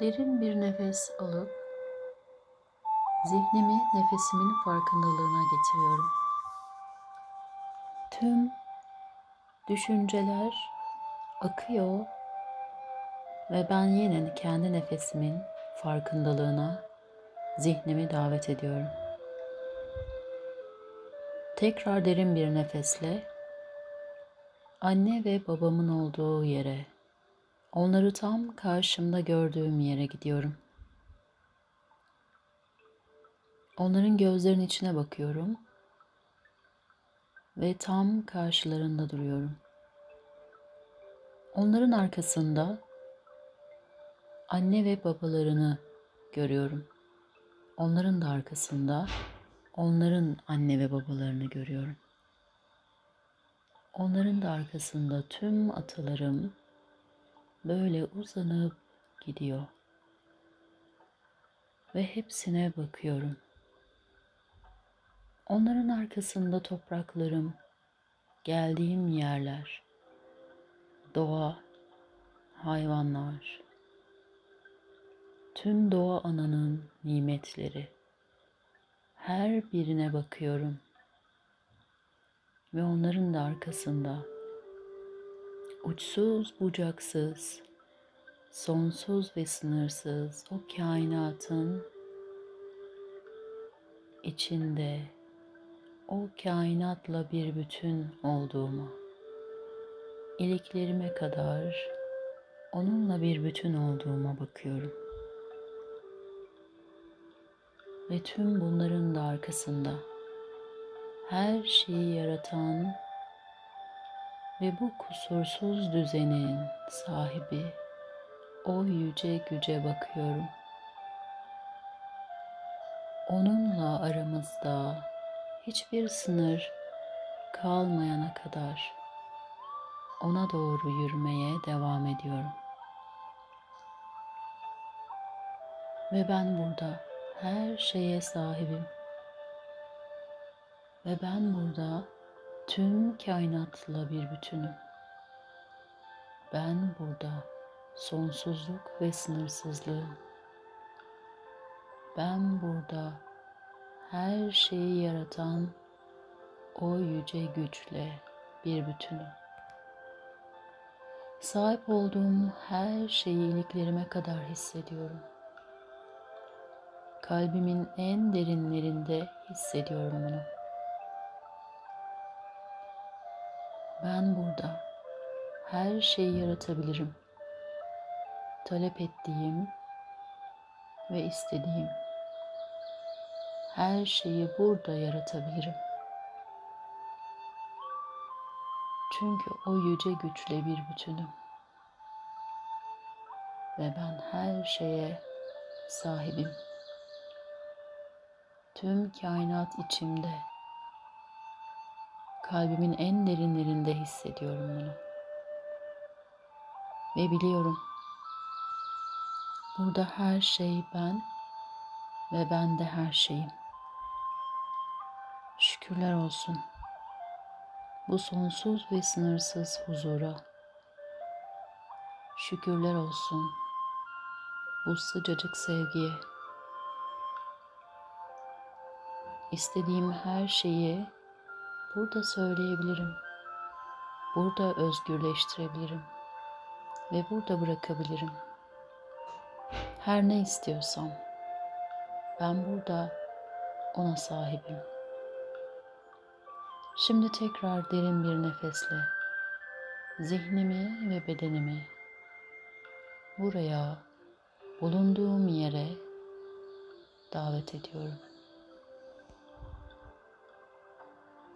Derin bir nefes alıp zihnimi nefesimin farkındalığına getiriyorum. Tüm düşünceler akıyor ve ben yine kendi nefesimin farkındalığına zihnimi davet ediyorum. Tekrar derin bir nefesle anne ve babamın olduğu yere, onları tam karşımda gördüğüm yere gidiyorum. Onların gözlerinin içine bakıyorum ve tam karşılarında duruyorum. Onların arkasında anne ve babalarını görüyorum. Onların da arkasında onların anne ve babalarını görüyorum. Onların da arkasında tüm atalarım böyle uzanıp gidiyor. Ve hepsine bakıyorum. Onların arkasında topraklarım, geldiğim yerler, doğa, hayvanlar, tüm doğa ananın nimetleri. Her birine bakıyorum ve onların da arkasında uçsuz bucaksız, sonsuz ve sınırsız o kainatın içinde o kainatla bir bütün olduğumu, iliklerime kadar onunla bir bütün olduğuma bakıyorum. Ve tüm bunların da arkasında her şeyi yaratan ve bu kusursuz düzenin sahibi o yüce güce bakıyorum. Onunla aramızda hiçbir sınır kalmayana kadar ona doğru yürümeye devam ediyorum. Ve ben burada her şeye sahibim. Ve ben burada tüm kainatla bir bütünüm. Ben burada sonsuzluk ve sınırsızlığım. Ben burada her şeyi yaratan o yüce güçle bir bütünüm. Sahip olduğum her şeyi iliklerime kadar hissediyorum. Kalbimin en derinlerinde hissediyorum bunu. Ben burada her şeyi yaratabilirim. Talep ettiğim ve istediğim her şeyi burada yaratabilirim. Çünkü o yüce güçle bir bütünüm. Ve ben her şeye sahibim. Tüm kainat içimde. Kalbimin en derinlerinde hissediyorum bunu. Ve biliyorum. Burada her şey ben ve ben de her şeyim. Şükürler olsun bu sonsuz ve sınırsız huzura. Şükürler olsun bu sıcacık sevgiye. İstediğim her şeyi burada söyleyebilirim. Burada özgürleştirebilirim ve burada bırakabilirim. Her ne istiyorsam ben burada ona sahibim. Şimdi tekrar derin bir nefesle zihnimi ve bedenimi buraya bulunduğum yere davet ediyorum.